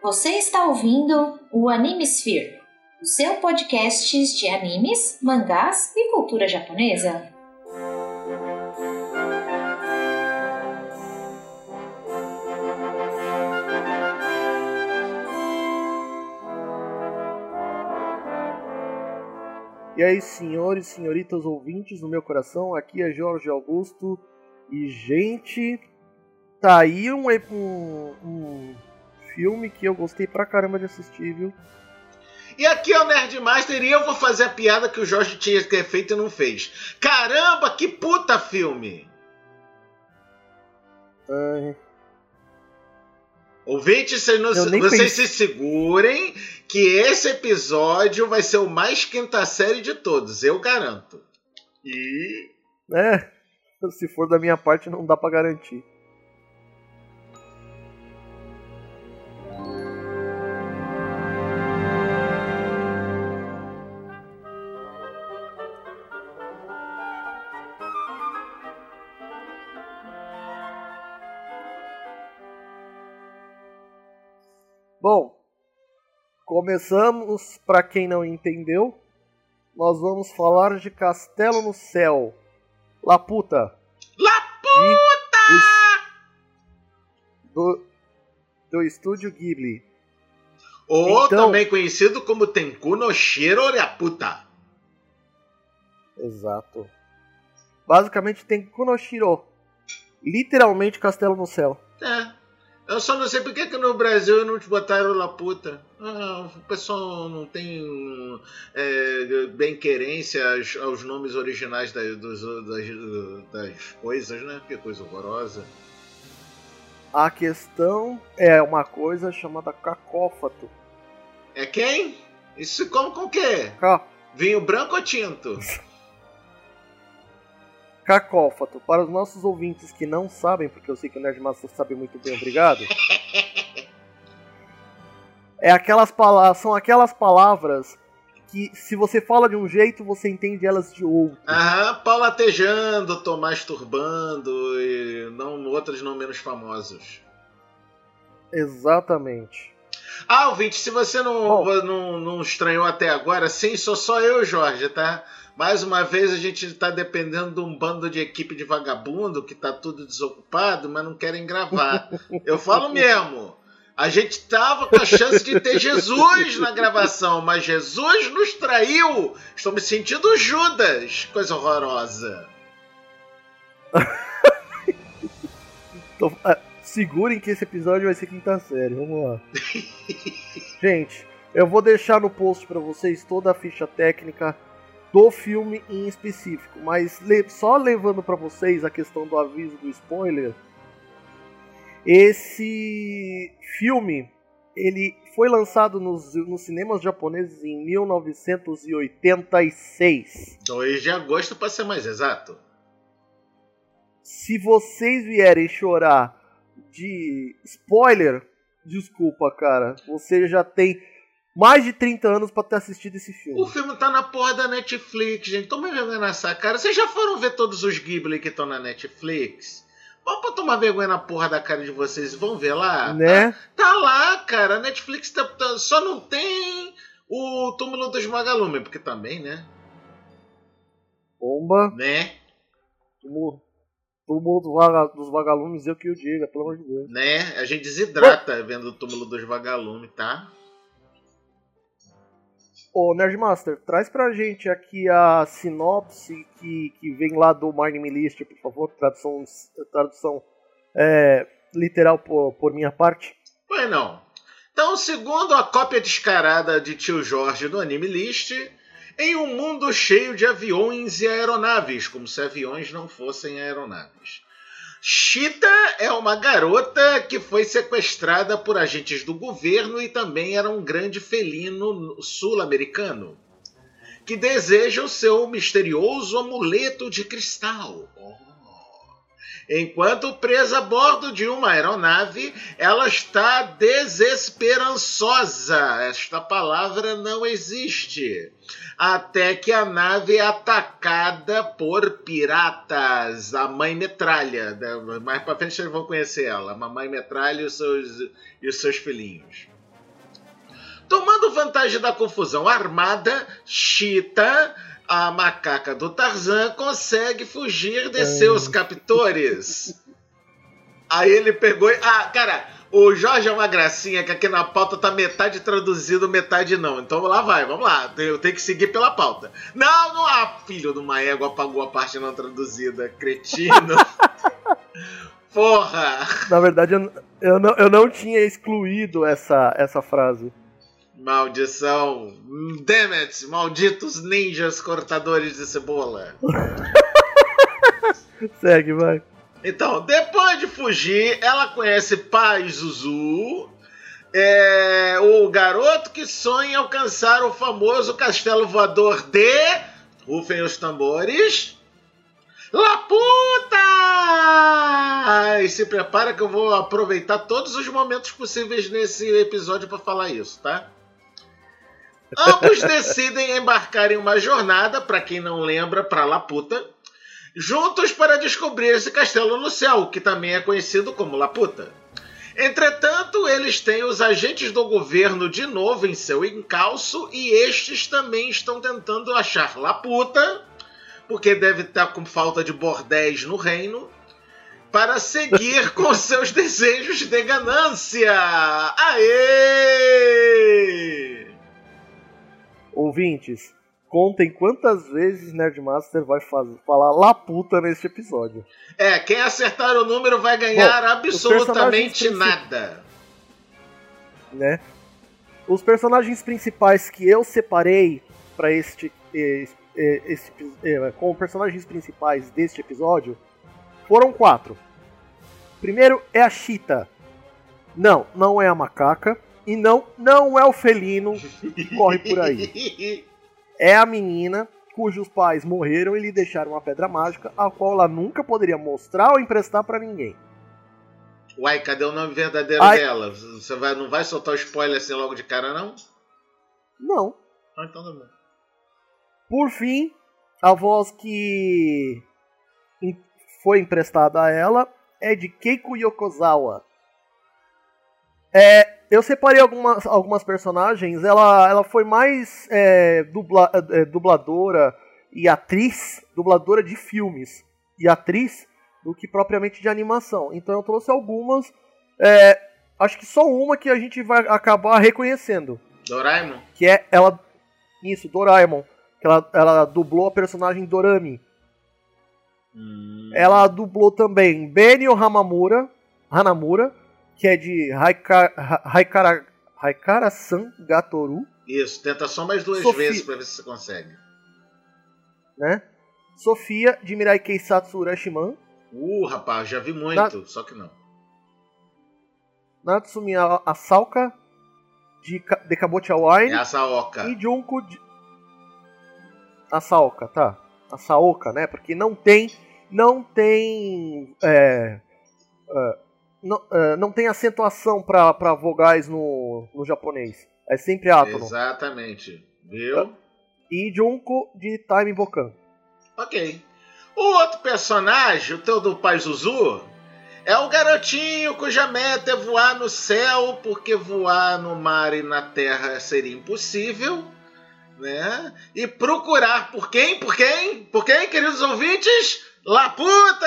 Você está ouvindo o Animesphere, o seu podcast de animes, mangás e cultura japonesa. E aí, senhores senhoritas ouvintes do meu coração, aqui é Jorge Augusto. E, gente, tá aí um, um filme que eu gostei pra caramba de assistir, viu? E aqui é o Nerdmaster e eu vou fazer a piada que o Jorge tinha que ter feito e não fez. Caramba, que puta filme! Ai, Ouvintes, vocês, não- vocês se segurem que esse episódio vai ser o mais quinta série de todos, eu garanto. E. é, se for da minha parte não dá pra garantir. Começamos, para quem não entendeu, nós vamos falar de Castelo no Céu. Laputa. La puta! Do, do estúdio Ghibli. Ou Então- também conhecido como Tenku no Shiro Puta. Exato. Basicamente tem Kunoshiro. Literalmente Castelo no Céu. É. Eu só não sei por que que no Brasil não te botaram La Puta. Ah, o pessoal não tem é, bem-querência aos, aos nomes originais da- dos- das, das coisas, né? Que coisa horrorosa. A questão é uma coisa chamada cacófato. É quem? Isso como com o quê? Vinho branco ou tinto? Cacófato. Para os nossos ouvintes que não sabem, porque eu sei que o Nerdmaster sabe muito bem, obrigado. É aquelas palavras, são aquelas palavras que se você fala de um jeito, você entende elas de outro. Aham, pau latejando, tô masturbando e não outros não menos famosos. Exatamente. Ah, ouvinte, se você não, Bom. não, não estranhou até agora, sim, sou só eu Jorge, tá? Mais uma vez a gente tá dependendo de um bando de equipe de vagabundo que tá tudo desocupado, mas não querem gravar. Eu falo mesmo. A gente tava com a chance de ter Jesus na gravação, mas Jesus nos traiu. Estou me sentindo Judas. Coisa horrorosa. Então, ah, segurem que esse episódio vai ser quinta série. Vamos lá. Gente, eu vou deixar no post pra vocês toda a ficha técnica do filme em específico, mas só levando pra vocês a questão do aviso do spoiler. Esse filme ele foi lançado nos, nos cinemas japoneses em 1986. 2 de agosto, para ser mais exato. Se vocês vierem chorar de spoiler, desculpa, cara. Você já tem mais de 30 anos pra ter assistido esse O filme. filme tá na porra da Netflix, gente. Toma vergonha nessa cara. Vocês já foram ver todos os Ghibli que estão na Netflix? Vamos pra tomar vergonha na porra da cara de vocês. Vão ver lá? Né? Tá, tá lá, cara. A Netflix tá, tá- só não tem o Túmulo dos Magalume, porque também, né? Bomba. Né? Túmulo, túmulo dos, vaga- dos vagalumes, eu que o diga, pelo amor de Deus. Né? A gente desidrata vendo o Túmulo dos Vagalume, tá? Ô, Nerdmaster, traz pra gente aqui a sinopse que, que vem lá do Name List, por favor. Tradução, tradução é, literal por, por minha parte. Pois não. Então, segundo a cópia descarada de Tio Jorge do Anime List, em um mundo cheio de aviões e aeronaves, como se aviões não fossem aeronaves. Chita é uma garota que foi sequestrada por agentes do governo e também era um grande felino sul-americano que deseja o seu misterioso amuleto de cristal. Oh. Enquanto presa a bordo de uma aeronave, ela está desesperançosa. Esta palavra não existe. Até que a nave é atacada por piratas. A mãe metralha. Mais pra frente vocês vão conhecer ela. A mamãe metralha e os seus, e os seus filhinhos. Tomando vantagem da confusão armada, Cheetah, a macaca do Tarzan, consegue fugir de seus captores. Aí ele pegou e. Ah, cara, o Jorge é uma gracinha que aqui na pauta tá metade traduzido, metade não. Então lá vai, vamos lá. Eu tenho que seguir pela pauta. Não, não há. Filho de uma égua apagou a parte não traduzida. Cretino. Porra! Na verdade, eu, eu, não, eu não tinha excluído essa, essa frase. Maldição! Damn it! Malditos ninjas cortadores de cebola! Segue, vai. Então, depois de fugir, ela conhece Pai Zuzu, é, o garoto que sonha em alcançar o famoso castelo voador de. Rufem os tambores. Laputa! E se prepara que eu vou aproveitar todos os momentos possíveis nesse episódio para falar isso, tá? Ambos decidem embarcar em uma jornada, para quem não lembra, para Laputa, juntos para descobrir esse castelo no céu, que também é conhecido como Laputa. Entretanto, eles têm os agentes do governo de novo em seu encalço e estes também estão tentando achar Laputa, porque deve estar com falta de bordéis no reino, para seguir com seus desejos de ganância. Aê! Ouvintes, contem quantas vezes Nerdmaster vai fazer, falar laputa neste episódio. É, quem acertar o número vai ganhar Bom, absolutamente nada. Né? Os personagens principais que eu separei para este, este, este, este, como personagens principais deste episódio foram quatro. Primeiro é a Cheetah. Não, não é a macaca. E não, não é o felino que corre por aí. É a menina cujos pais morreram e lhe deixaram uma pedra mágica, a qual ela nunca poderia mostrar ou emprestar para ninguém. Uai, cadê o nome verdadeiro Ai... dela? Você vai, não vai soltar o spoiler assim logo de cara, não? Não. Ah, então tá bom. Por fim, a voz que foi emprestada a ela é de Keiko Yokozawa. É, eu separei algumas, algumas personagens. Ela, ela foi mais é, dubla, é, dubladora e atriz, dubladora de filmes e atriz do que propriamente de animação. Então eu trouxe algumas. É, acho que só uma que a gente vai acabar reconhecendo. Doraemon? Que é ela. Isso, Doraemon. Que ela, ela dublou a personagem Dorami. Hum. Ela dublou também Benio Hamamura, Hanamura que é de Haikara, Haikara-san Gatoru. Isso, tenta só mais duas Sofia, vezes pra ver se você consegue. Né? Sofia, de Mirai Keisatsu Urashiman. Uh, rapaz, já vi muito, Na... só que não. Natsumi Asauka, de Dekabocha Wine. É a Saoka. E Junko de... Asaoka, tá. Asaoka, né? Porque não tem... Não tem... É, é, não, uh, não tem acentuação para vogais no, no japonês. É sempre átono. Exatamente. Viu? E Junko de Time Bokan. Ok. O outro personagem, o teu do Pai Zuzu, é o garotinho cuja meta é voar no céu, porque voar no mar e na terra seria impossível. Né? E procurar por quem? Por quem? Por quem, queridos ouvintes? Laputa!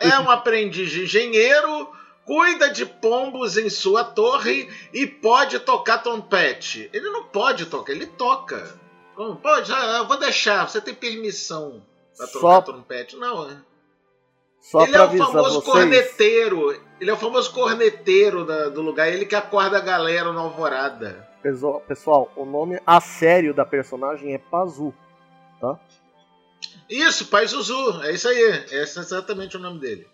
É um aprendiz de engenheiro, cuida de pombos em sua torre e pode tocar trompete. Ele não pode tocar, ele toca. Como pode? Ah, eu vou deixar, você tem permissão para tocar Só... trompete. Não, é. Só ele é o famoso vocês... corneteiro. Ele é o famoso corneteiro da, do lugar. Ele que acorda a galera na alvorada. Pessoal, o nome a sério da personagem é Pazu, tá? Isso, Pai Zuzu. É isso aí. Esse é exatamente o nome dele.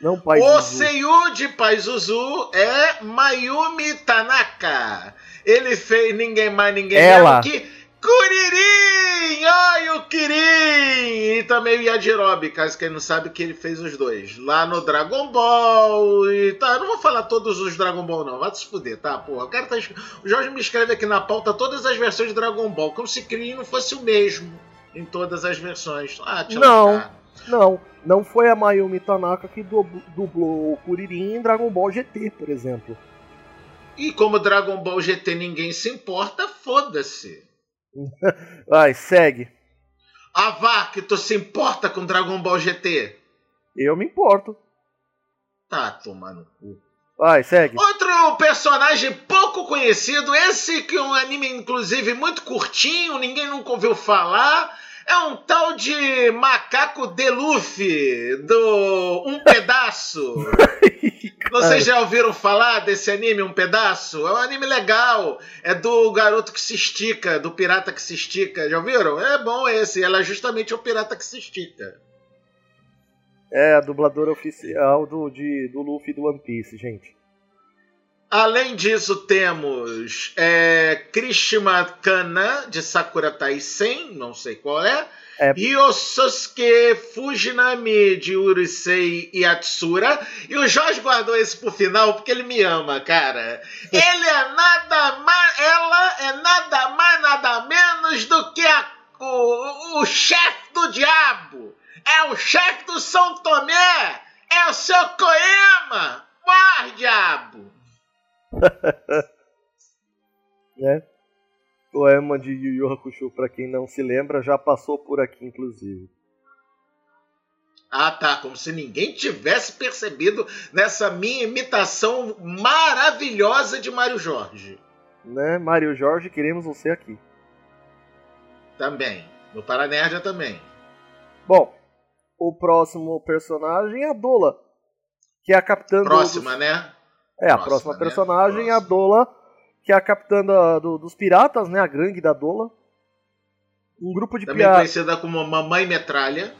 Não, Pai o Seiyu de Pai Zuzu é Mayumi Tanaka. Ele fez ninguém mais, ninguém Ela. menos que Kuririn! Ai, o Kirin! E também o Yajirobe, caso quem não sabe que ele fez os dois. Lá no Dragon Ball e tá. Eu não vou falar todos os Dragon Ball, não. Vai se fuder, tá, porra. O, cara tá... o Jorge me escreve aqui na pauta todas as versões de Dragon Ball, como se Kirin não fosse o mesmo em todas as versões. Ah, não, não. Não foi a Mayumi Tanaka que dublou o Kuririn em Dragon Ball GT, por exemplo. E como Dragon Ball GT ninguém se importa, foda-se. Vai, segue. Ah, vá, que tu se importa com Dragon Ball GT. Eu me importo. Tá, tomando cu. Vai, segue. Outro personagem pouco conhecido, esse que é um anime, inclusive, muito curtinho, ninguém nunca ouviu falar. É um tal de macaco de Luffy, do Um Pedaço. Vocês já ouviram falar desse anime, Um Pedaço? É um anime legal. É do garoto que se estica, do pirata que se estica. Já ouviram? É bom esse. Ela é justamente o pirata que se estica. É, a dubladora oficial do, de, do Luffy do One Piece, gente. Além disso, temos é, Krishima Kana, de Sakura Taisen, não sei qual é. é. Ryosuke Fujinami, de Urusei Yatsura. E o Jorge guardou esse pro final porque ele me ama, cara. Ele é nada mais. Ela é nada mais, nada menos do que a, o, o chefe do diabo. É o chefe do São Tomé. É o seu Koema. Mar, diabo! né? Poema de Yu Yu Hakusho, pra quem não se lembra, já passou por aqui, inclusive. Ah, tá. Como se ninguém tivesse percebido nessa minha imitação maravilhosa de Mário Jorge. Né, Mário Jorge, queremos você aqui. Também. No Paranerdia também. Bom, o próximo personagem é a Dola, que é a capitã Próxima, dos... né? É, a próxima né? personagem é a Dola, que é a capitã da, do, dos piratas, né? A gangue da Dola. Um grupo de Também piratas. conhecida como Mamãe Metralha.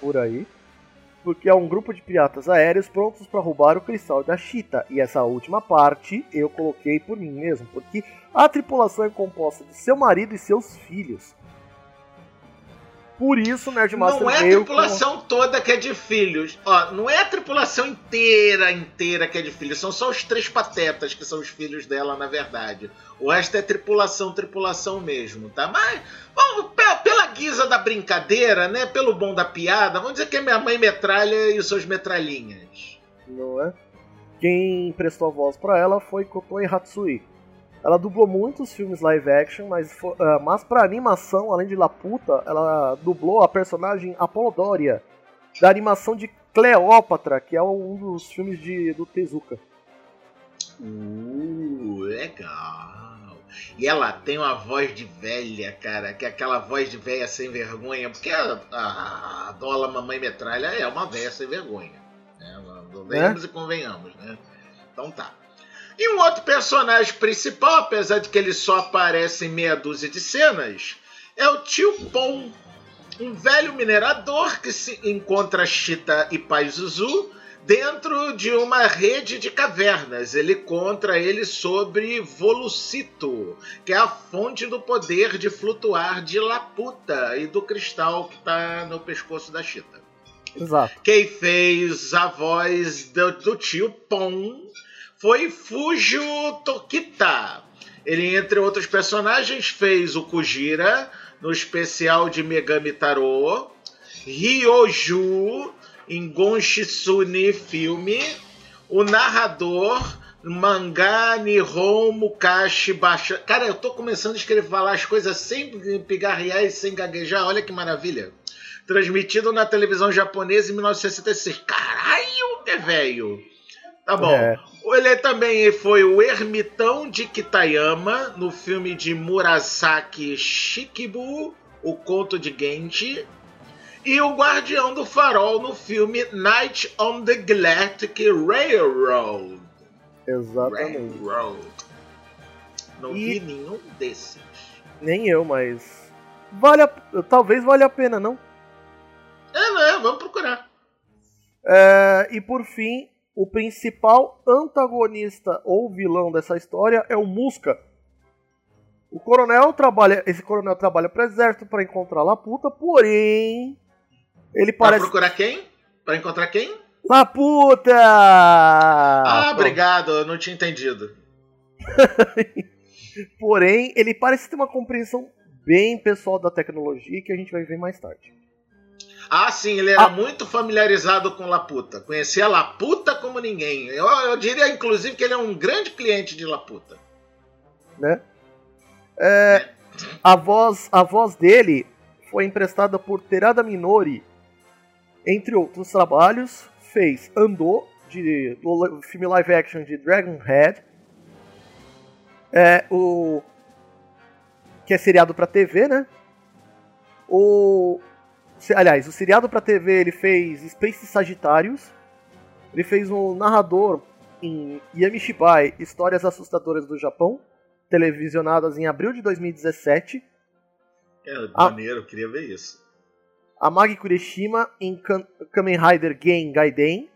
Por aí. Porque é um grupo de piratas aéreos prontos para roubar o cristal da Chita. E essa última parte eu coloquei por mim mesmo, porque a tripulação é composta de seu marido e seus filhos. Por isso, Nerdmaster Não é a tripulação com... toda que é de filhos. Ó, não é a tripulação inteira, inteira que é de filhos. São só os três patetas que são os filhos dela, na verdade. O resto é tripulação, tripulação mesmo, tá? Mas, vamos, pela guisa da brincadeira, né? Pelo bom da piada, vamos dizer que é minha mãe metralha e os seus metralhinhas. Não é? Quem prestou a voz para ela foi Kotoi Hatsui ela dublou muitos filmes live action, mas, uh, mas pra animação, além de Laputa, ela dublou a personagem Apolodória, da animação de Cleópatra, que é um dos filmes de, do Tezuka. Uh, legal. E ela tem uma voz de velha, cara, que é aquela voz de velha sem vergonha, porque a, a, a Dola Mamãe Metralha é uma velha sem vergonha. Né? Venhamos é? e convenhamos, né? Então tá. E um outro personagem principal, apesar de que ele só aparece em meia dúzia de cenas, é o tio Pom, um velho minerador que se encontra Chita e Pai Zuzu dentro de uma rede de cavernas. Ele contra ele sobre Volucito, que é a fonte do poder de flutuar de Laputa e do cristal que está no pescoço da Chita. Exato. Quem fez a voz do, do tio Pom foi Fujo Tokita. Ele, entre outros personagens, fez o Kujira no especial de Megami Taro, Ryoju em Gonshitsune filme, o narrador mangá Nihon Mukashi Baixa. Cara, eu tô começando a escrever falar as coisas sem pigarrear e sem gaguejar. Olha que maravilha. Transmitido na televisão japonesa em 1966. Caralho, é velho. Tá bom. É. Ele também foi o ermitão de Kitayama no filme de Murasaki Shikibu, O Conto de Genji, e o Guardião do Farol no filme Night on the Galactic Railroad. Exatamente. Railroad. Não e... vi nenhum desses. Nem eu, mas vale a... talvez valha a pena, não? É, não é, vamos procurar. É, e por fim, o principal antagonista ou vilão dessa história é o Musca. O coronel trabalha, esse coronel trabalha para o exército para encontrar Laputa, porém ele parece Para procurar quem? Para encontrar quem? Laputa! Ah, obrigado, eu não tinha entendido. porém, ele parece ter uma compreensão bem pessoal da tecnologia que a gente vai ver mais tarde. Ah, sim, ele era ah. muito familiarizado com Laputa. Conhecia Laputa como ninguém. Eu, eu diria, inclusive, que ele é um grande cliente de Laputa. Né? É, a, voz, a voz dele foi emprestada por Terada Minori, entre outros trabalhos. Fez Andou, de, do filme live action de Dragon Head. É, o, que é seriado para TV, né? O, aliás, o seriado para TV ele fez Space Sagitários. Ele fez um narrador em Yamishibai, Histórias Assustadoras do Japão, televisionadas em abril de 2017. É, maneiro, eu queria ver isso. Amagi Kureshima em Kamen Rider Gen Gaiden.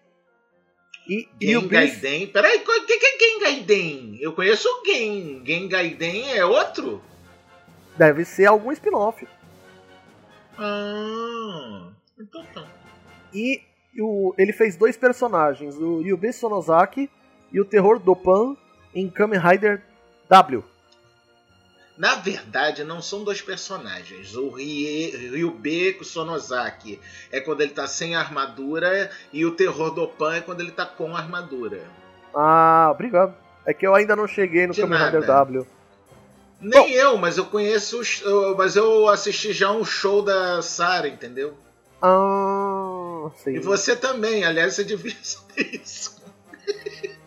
E, Gen e o Gaiden? Peraí, o que, que é Gen Gaiden? Eu conheço o Gen. Gen Gaiden é outro? Deve ser algum spin-off. Ah, então tá. E o, ele fez dois personagens, o Ryube Sonozaki e o Terror do Pan em Kamen Rider W. Na verdade, não são dois personagens. O Ryube Sonozaki é quando ele tá sem armadura e o Terror do Pan é quando ele tá com armadura. Ah, obrigado. É que eu ainda não cheguei no Kamen Rider W. Nem Bom, eu, mas eu conheço. Mas eu assisti já um show da Sarah, entendeu? Ah, sim. E você também, aliás, você devia saber isso.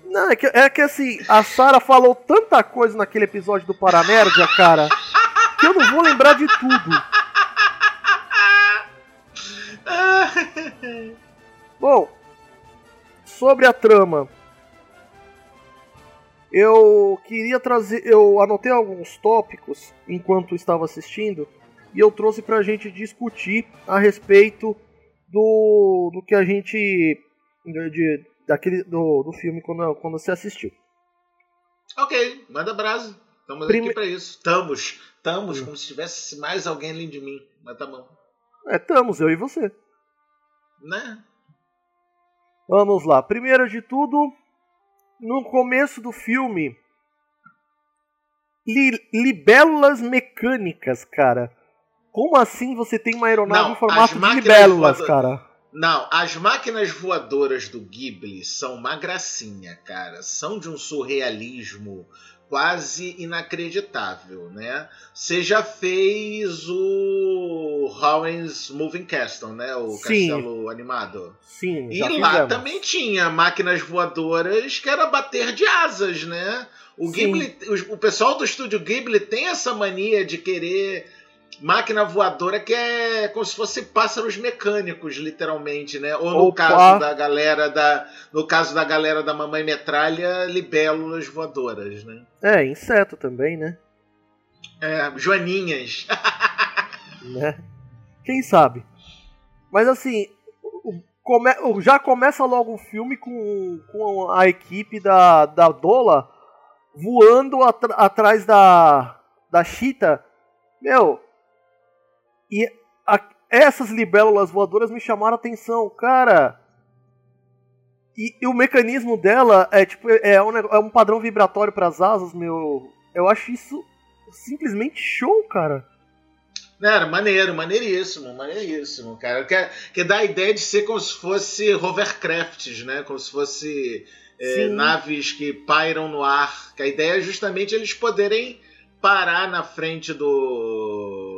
Não, é que, é que assim, a Sarah falou tanta coisa naquele episódio do Paranerdia, cara, que eu não vou lembrar de tudo. Bom, sobre a trama eu queria trazer. Eu anotei alguns tópicos enquanto estava assistindo e eu trouxe para a gente discutir a respeito do, do que a gente. De, daquele, do, do filme quando, quando você assistiu. Ok, manda brasa. Estamos Prime... aqui para isso. Estamos. Estamos hum. como se tivesse mais alguém além de mim. Mas tá bom. É, estamos, eu e você. Né? Vamos lá. Primeiro de tudo, no começo do filme, li, libélulas mecânicas, cara. Como assim você tem uma aeronave Não, em formato de libélulas, cara? Não, as máquinas voadoras do Ghibli são uma gracinha, cara. São de um surrealismo quase inacreditável, né? Você já fez o Howard's Moving Castle, né? O Sim. castelo animado. Sim, E lá fizemos. também tinha máquinas voadoras que era bater de asas, né? O Ghibli, o, o pessoal do estúdio Ghibli tem essa mania de querer máquina voadora que é como se fosse pássaros mecânicos, literalmente, né? Ou no Opa. caso da galera da. No caso da galera da Mamãe Metralha, libélulas voadoras, né? É, inseto também, né? É, joaninhas. né? Quem sabe? Mas assim, come, já começa logo o filme com, com a equipe da, da Dola voando at, atrás da, da Cheetah. Meu, e a, essas libélulas voadoras me chamaram a atenção, cara. E, e, o mecanismo dela é tipo é um, é um padrão vibratório para as asas, meu. Eu acho isso simplesmente show, cara. Era maneiro, maneiríssimo, maneiríssimo, cara. Que, que dá a ideia de ser como se fosse hovercrafts, né? Como se fosse é, naves que pairam no ar. Que a ideia é justamente eles poderem parar na frente do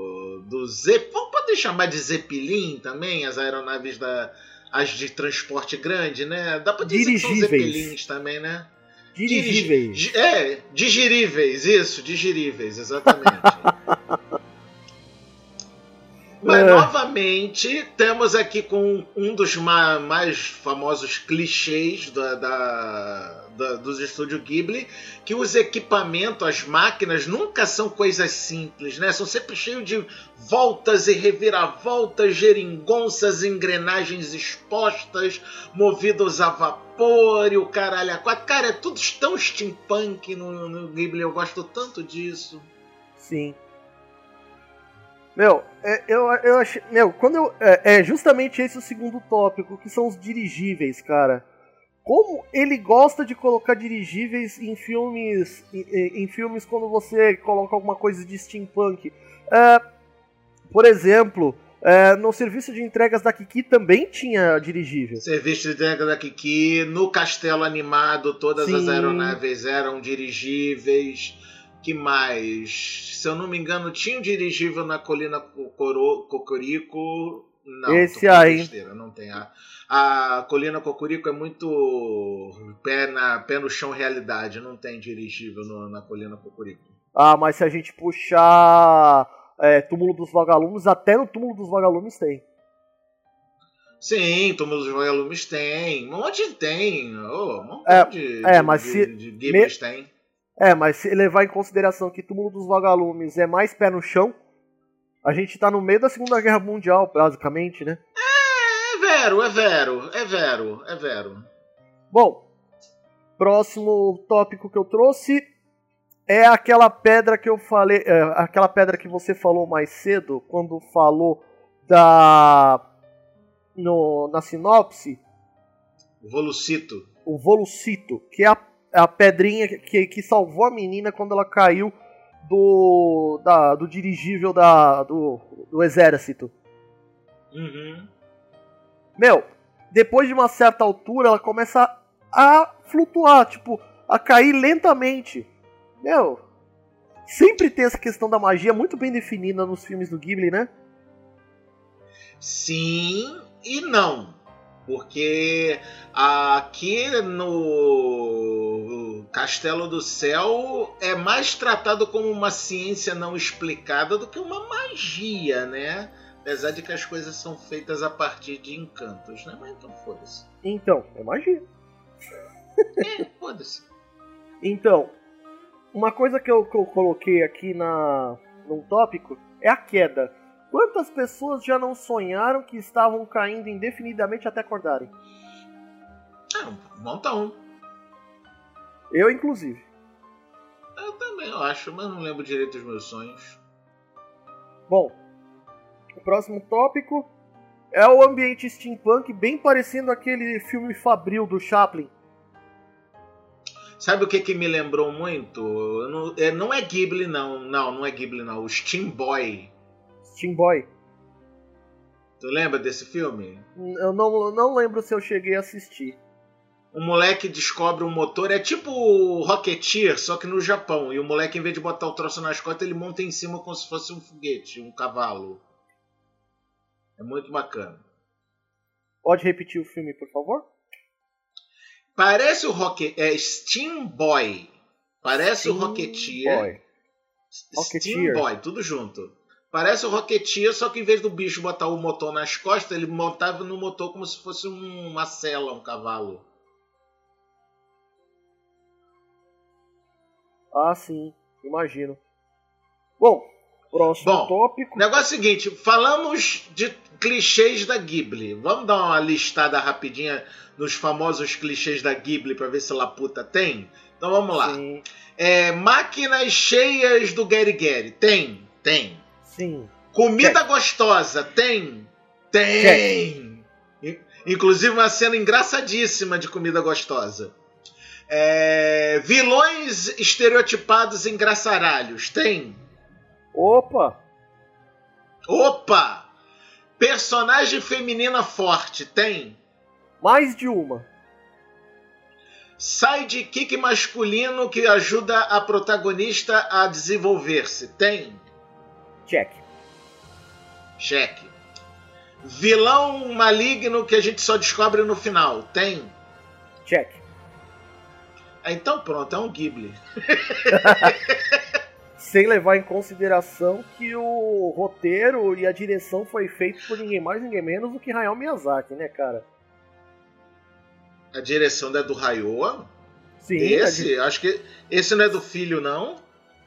do Zep, pode chamar de Zeppelin também, as aeronaves da as de transporte grande, né? Dá para dizer Dirigíveis. que são Zeppelins também, né? Dirigíveis. Dirigi é, digeríveis, isso, digeríveis, exatamente. Mas é. novamente temos aqui com um dos ma mais famosos clichês da, da, da, dos estúdios Ghibli, que os equipamentos, as máquinas, nunca são coisas simples, né? São sempre cheios de voltas e reviravoltas, geringonças, engrenagens expostas, movidos a vapor e o caralho a quatro. Cara, é tudo tão steampunk no, no Ghibli, eu gosto tanto disso. Sim. Meu, é, eu, eu achei. Meu, quando eu. É, é, justamente esse o segundo tópico, que são os dirigíveis, cara. Como ele gosta de colocar dirigíveis em filmes. Em, em filmes quando você coloca alguma coisa de steampunk. É, por exemplo, É, no serviço de entregas da Kiki também tinha dirigível. Serviço de entrega da Kiki, no Castelo Animado, todas Sim. as aeronaves eram dirigíveis. Que mais? Se eu não me engano, tinha um dirigível na Colina Cocorico. Não, Esse aí. besteira, não tem. A, a Colina Cocorico é muito pé, na, pé no chão realidade, não tem dirigível no- na Colina Cocorico. Ah, mas se a gente puxar é, Túmulo dos Vagalumes, até no Túmulo dos Vagalumes tem. Sim, Túmulo dos Vagalumes tem. Um monte tem. Oh, um monte É, de, é, de, mas de, se- de Ghiblis tem. É, mas se levar em consideração que Túmulo dos Vagalumes é mais pé no chão, a gente tá no meio da Segunda Guerra Mundial, basicamente, né? É vero, é vero, é vero, é vero. Bom, próximo tópico que eu trouxe é aquela pedra que eu falei, é, aquela pedra que você falou mais cedo, quando falou da no, na sinopse, Volucito. o Volucito, que é a, a pedrinha que, que salvou a menina quando ela caiu do, da, do dirigível da, do, do exército. Uhum. Meu, depois de uma certa altura, ela começa a flutuar, tipo, a cair lentamente. Meu, sempre tem essa questão da magia muito bem definida nos filmes do Ghibli, né? Sim e não. Porque aqui no Castelo do Céu é mais tratado como uma ciência não explicada do que uma magia, né? Apesar de que as coisas são feitas a partir de encantos, né? Mas então foda-se. Então, é magia. É, foda-se. Então, uma coisa que eu, que eu coloquei aqui na num tópico é a queda. Quantas pessoas já não sonharam que estavam caindo indefinidamente até acordarem? Ah, um montão. Eu, inclusive. Eu também eu acho, mas não lembro direito dos meus sonhos. Bom, o próximo tópico é o ambiente steampunk, bem parecendo aquele filme Fabril do Chaplin. Sabe o que, que me lembrou muito? Não é, não é Ghibli, não. Não, não é Ghibli, não. O Steam Boy. Steam Boy. Tu lembra desse filme? Eu não, não lembro se eu cheguei a assistir. O moleque descobre um motor, é tipo o Rocketeer, só que no Japão. E o moleque, em vez de botar o troço nas costas, ele monta em cima como se fosse um foguete, um cavalo. É muito bacana. Pode repetir o filme, por favor? Parece o Rocket... É Steam Boy. Parece Steam o Rocketeer. Boy. Steam. Boy, tudo junto. Parece o Rocketeer, só que em vez do bicho botar o motor nas costas, ele montava no motor como se fosse um- uma cela, um cavalo. Ah, sim, imagino. Bom, próximo Bom, tópico. Negócio é o seguinte, falamos de clichês da Ghibli. Vamos dar uma listada rapidinha nos famosos clichês da Ghibli pra ver se Laputa tem? Então vamos lá. Sim, É, máquinas cheias do Gary Gary. Tem? Tem. sim. Comida gostosa. Tem? Tem. In- Inclusive uma cena engraçadíssima de comida gostosa. É, vilões estereotipados engraçaralhos. Tem? Opa! Opa! Personagem feminina forte. Tem? Mais de uma. Sidekick masculino que ajuda a protagonista a desenvolver-se. Tem? Check. Cheque. Vilão maligno que a gente só descobre no final. Tem? Check. Ah, Então pronto, é um Ghibli. Sem levar em consideração que o roteiro e a direção foi feito por ninguém mais, ninguém menos do que Hayao Miyazaki, né, cara? A direção é do Hayao. Sim, Esse, acho que esse não é do filho, não.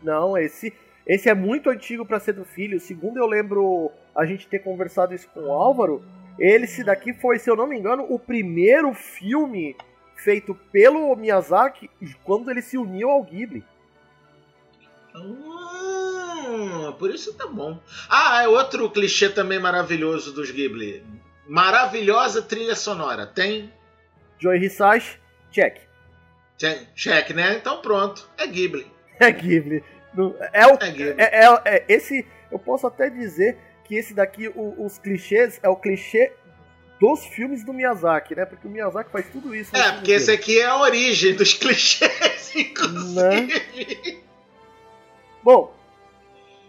Não, esse, esse é muito antigo pra ser do filho. Segundo eu lembro a gente ter conversado isso com o Álvaro, ele, esse daqui foi, se eu não me engano, o primeiro filme feito pelo Miyazaki quando ele se uniu ao Ghibli. Hum, por isso tá bom. Ah, é outro clichê também maravilhoso dos Ghibli. Maravilhosa trilha sonora. Tem? Joey Hisashi, check. Tem. Cheque, né? Então pronto. É Ghibli. É Ghibli. É o É Ghibli. É, é- é- esse, eu posso até dizer que esse daqui, o, os clichês, é o clichê dos filmes do Miyazaki, né? Porque o Miyazaki faz tudo isso. É, porque esse aqui é a origem dos clichês, inclusive. Né? Bom,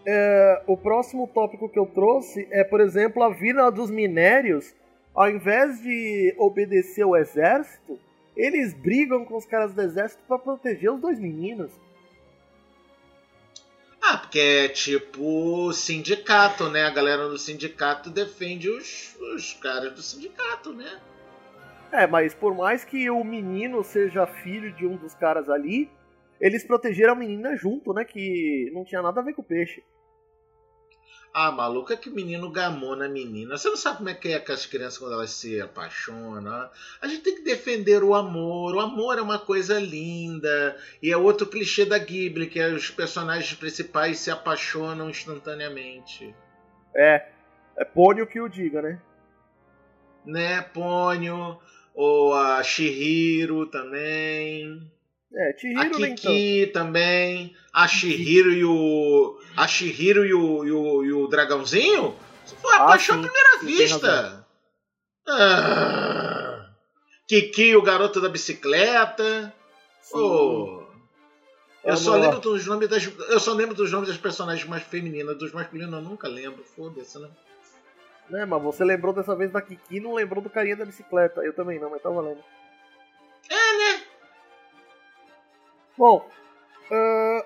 é, o próximo tópico que eu trouxe é, por exemplo, a vila dos minérios. Ao invés de obedecer o exército, eles brigam com os caras do exército para proteger os dois meninos. Ah, porque é tipo sindicato, né? A galera do sindicato defende os, os caras do sindicato, né? É, mas por mais que o menino seja filho de um dos caras ali, eles protegeram a menina junto, né? Que não tinha nada a ver com o peixe. Ah, maluco, é que o menino gamou na menina. Você não sabe como é que é com as crianças quando elas se apaixonam. A gente tem que defender o amor. O amor é uma coisa linda. E é outro clichê da Ghibli, que é os personagens principais se apaixonam instantaneamente. É. É Pônio que o diga, né? Né, Pônio. Ou a Shihiro também. É, Chihiro a Kiki então. também. A Shihiro e o. A Shihiro e o, e o, e o dragãozinho? Foi a ah, paixão à primeira vista. Ah, Kiki, o garoto da bicicleta. Oh, eu só lembro dos nomes das. Eu só lembro dos nomes das personagens mais femininas. Dos masculinos eu nunca lembro. Foda-se, né? Né, mas você lembrou dessa vez da Kiki e não lembrou do carinha da bicicleta. Eu também não, mas tá valendo. É, né? Bom, uh,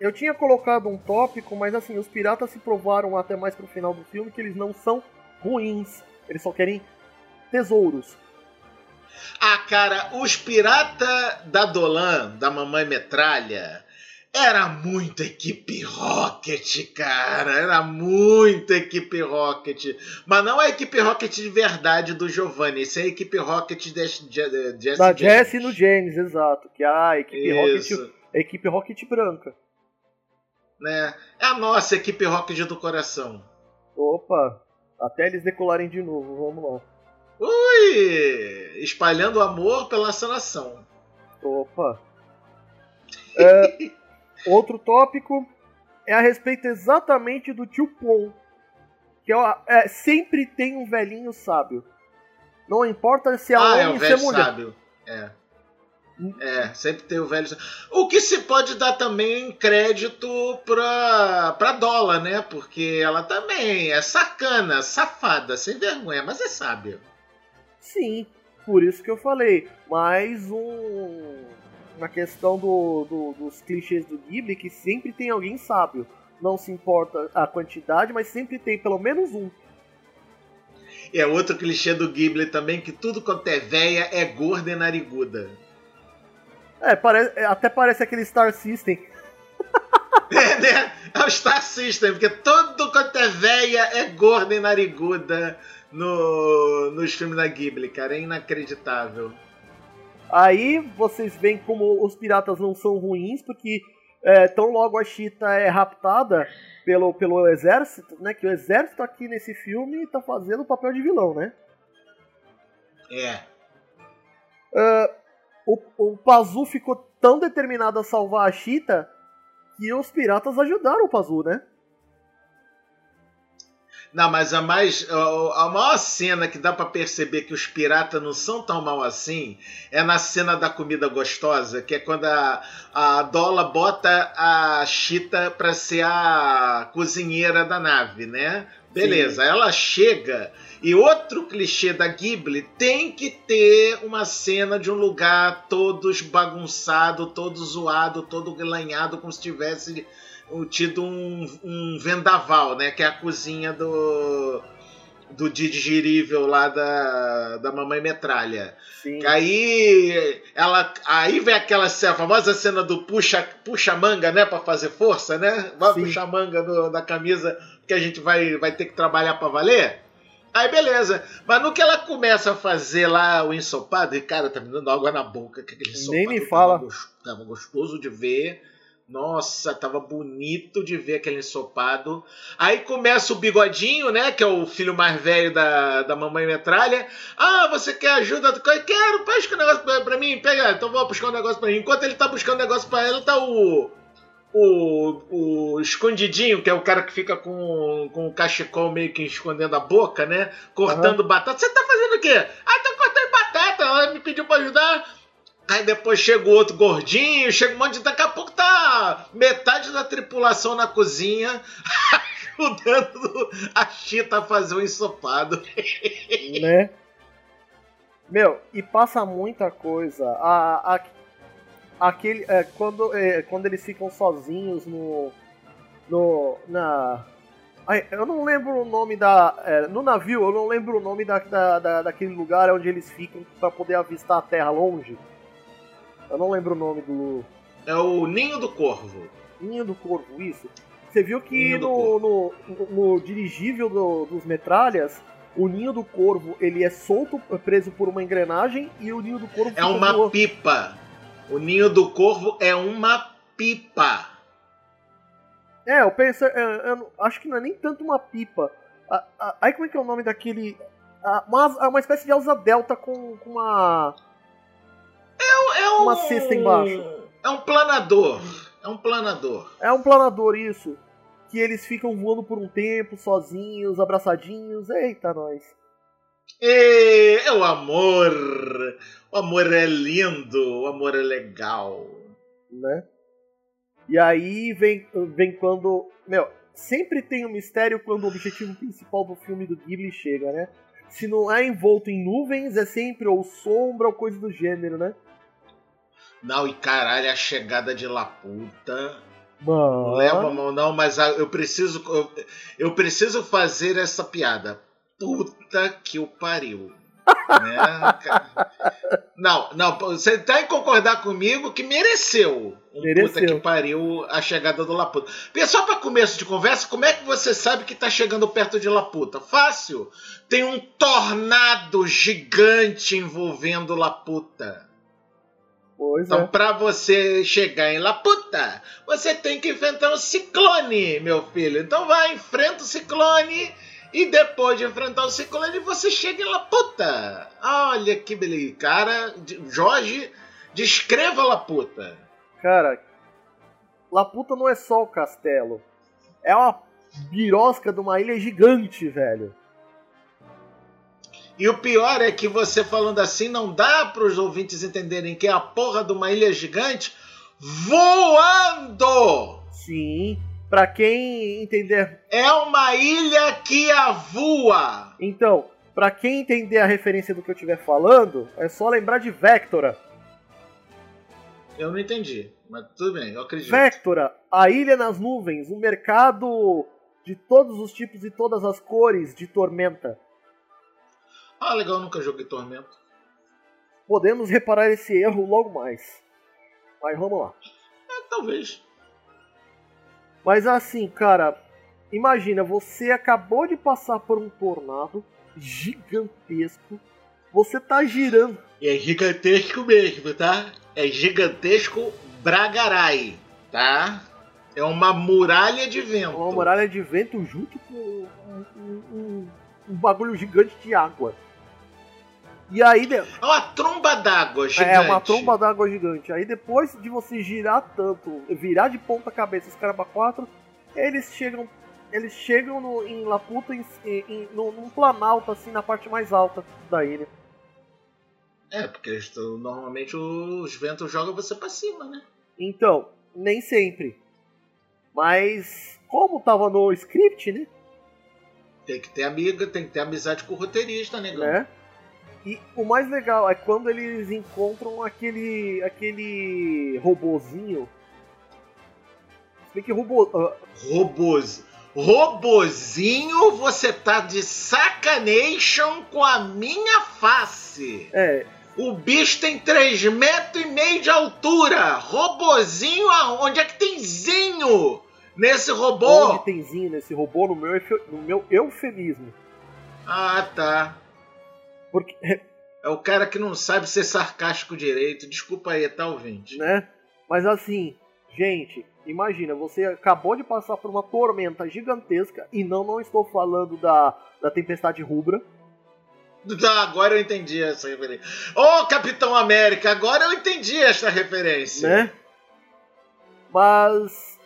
eu tinha colocado um tópico, mas assim, os piratas se provaram até mais pro final do filme que eles não são ruins. Eles só querem tesouros. Ah, cara, os piratas da Dolan, da Mamãe Metralha, era muito equipe Rocket, cara. Era muito equipe Rocket. Mas não a equipe Rocket de verdade do Giovanni. Isso é a equipe Rocket de, de, de Jesse Da Jesse no James, exato. Que é a equipe Isso. Rocket. A equipe Rocket branca. Né? É a nossa equipe Rocket do coração. Opa! Até eles decolarem de novo, vamos lá. Ui! Espalhando amor pela nação. Opa! É, Outro tópico é a respeito exatamente do tio Pon. Que é, é, sempre tem um velhinho sábio. Não importa se é ah, homem é ou se é mulher. Sábio. É. É, sempre tem o velho. O que se pode dar também crédito pra, pra Dola, né? Porque ela também é sacana, safada, sem vergonha, mas é sábia. Sim, por isso que eu falei. Mais um na questão do, do, dos clichês do Ghibli que sempre tem alguém sábio. Não se importa a quantidade, mas sempre tem pelo menos um. E é outro clichê do Ghibli também, que tudo quanto é véia é gorda e nariguda. É, parece, até parece aquele Star System. é, né? É o Star System, porque tudo quanto é véia é gorda e nariguda no, nos filmes da Ghibli, cara. É inacreditável. Aí vocês veem como os piratas não são ruins, porque é, tão logo a Cheetah é raptada pelo, pelo exército, né? Que o exército aqui nesse filme tá fazendo o papel de vilão, né? É. Uh, o, o Pazu ficou tão determinado a salvar a Cheetah que os piratas ajudaram o Pazu, né? Não, mas a mais a maior cena que dá para perceber que os piratas não são tão mal assim é na cena da comida gostosa, que é quando a, a Dola bota a Chita para ser a cozinheira da nave, né? Beleza, Sim. ela chega e outro clichê da Ghibli tem que ter uma cena de um lugar todo bagunçado, todo zoado, todo lanhado, como se tivesse tido um, um vendaval, né? Que é a cozinha do do digerível lá da, da mamãe metralha. Sim. Aí ela aí vem aquela a famosa cena do puxa puxa manga, né, para fazer força, né? Vai Sim. puxar manga no, da camisa que a gente vai vai ter que trabalhar para valer. Aí beleza, mas no que ela começa a fazer lá o ensopado, e cara, tá me dando água na boca, que aquele ensopado Nem me fala. Tava gostoso de ver. Nossa, tava bonito de ver aquele ensopado. Aí começa o bigodinho, né? Que é o filho mais velho da, da mamãe metralha. Ah, você quer ajuda? Quero, pesca um negócio pra, pra mim. Pega, então vou buscar um negócio pra mim. Enquanto ele tá buscando um negócio pra ela, tá o. o, o escondidinho, que é o cara que fica com, com o cachecol meio que escondendo a boca, né? Cortando uhum. batata. Você tá fazendo o quê? Ah, tô cortando batata. Ela me pediu pra ajudar. Aí depois chega o outro gordinho, chega um monte de. Daqui a pouco tá metade da tripulação na cozinha ajudando a Chita a fazer um ensopado. Né? Meu, e passa muita coisa. A, a, aquele, é, quando, é, quando eles ficam sozinhos no. no na. Ai, eu não lembro o nome da. É, no navio, eu não lembro o nome da, da, da, daquele lugar onde eles ficam para poder avistar a terra longe. Eu não lembro o nome do. É o Ninho do Corvo. Ninho do Corvo, isso. Você viu que no, no, no, dirigível do, dos metralhas, o ninho do corvo ele é solto, preso por uma engrenagem, e o ninho do corvo. É uma pipa. O ninho do corvo é uma pipa. É, eu penso. Eu, eu acho que não é nem tanto uma pipa. Aí como é que é o nome daquele. Uma, uma espécie de asa delta com, com uma. É, é um, uma cesta embaixo. É um planador. É um planador. É um planador, isso. Que eles ficam voando por um tempo, sozinhos, abraçadinhos. Eita, nós. E, é o amor. O amor é lindo, o amor é legal. Né? E aí vem, vem quando. Meu, sempre tem um mistério quando o objetivo principal do filme do Ghibli chega, né? Se não é envolto em nuvens, é sempre ou sombra ou coisa do gênero, né? Não, e caralho, a chegada de Laputa. Mano. Não leva a mão, não, mas eu preciso. Eu, eu preciso fazer essa piada. Puta que o pariu. Né? Não, não, você tá em concordar comigo que mereceu um mereceu. puta que pariu a chegada do Laputa. Pessoal, para começo de conversa, como é que você sabe que tá chegando perto de Laputa? Fácil. Tem um tornado gigante envolvendo Laputa. Pois então, é. para você chegar em Laputa, você tem que enfrentar um ciclone, meu filho. Então vai, enfrenta o ciclone e depois de enfrentar o ciclone, você chega em Laputa. Olha que beleza. Cara, Jorge, descreva Laputa. Cara, Laputa não é só o castelo. É uma birosca de uma ilha gigante, velho. E o pior é que você falando assim não dá para os ouvintes entenderem que é a porra de uma ilha gigante voando! Sim, para quem entender. É uma ilha que a voa! Então, para quem entender a referência do que eu estiver falando, é só lembrar de Vectora. Eu não entendi, mas tudo bem, eu acredito. Vectora, a ilha nas nuvens, um mercado de todos os tipos e todas as cores de tormenta. Ah, legal, nunca joguei Tormento. Podemos reparar esse erro logo mais. Mas vamos lá. É, talvez. Mas assim, cara, imagina, você acabou de passar por um tornado gigantesco. Você tá girando. É gigantesco mesmo, tá? É gigantesco Bragarai, tá? É uma muralha de vento. Uma muralha de vento junto com um, um, um, um bagulho gigante de água. E aí. É uma tromba d'água gigante. É, uma tromba d'água gigante. Aí depois de você girar tanto, virar de ponta cabeça os caramba 4, eles chegam. Eles chegam no, em Laputa em, em, no, num planalto, assim, na parte mais alta da ilha. É, porque normalmente os ventos jogam você pra cima, né? Então, nem sempre. Mas, como tava no script, né? Tem que ter amiga, tem que ter amizade com o roteirista, negão. Né? E o mais legal é quando eles encontram aquele aquele robozinho. Se bem que robô. Uh... Robôs. Robozinho, você tá de sacanation com a minha face. É. O bicho tem 3 metros e meio de altura. Robozinho, onde é que tem zinho nesse robô? Onde tem zinho nesse robô no meu, no meu eufemismo. Ah, tá. Porque. É o cara que não sabe ser sarcástico direito. Desculpa aí, tá ouvinte. Né? Mas assim, gente, imagina, você acabou de passar por uma tormenta gigantesca, e não, não estou falando da, da tempestade rubra. Tá, agora eu entendi essa referência. Ô, oh, Capitão América, agora eu entendi essa referência. Né? Mas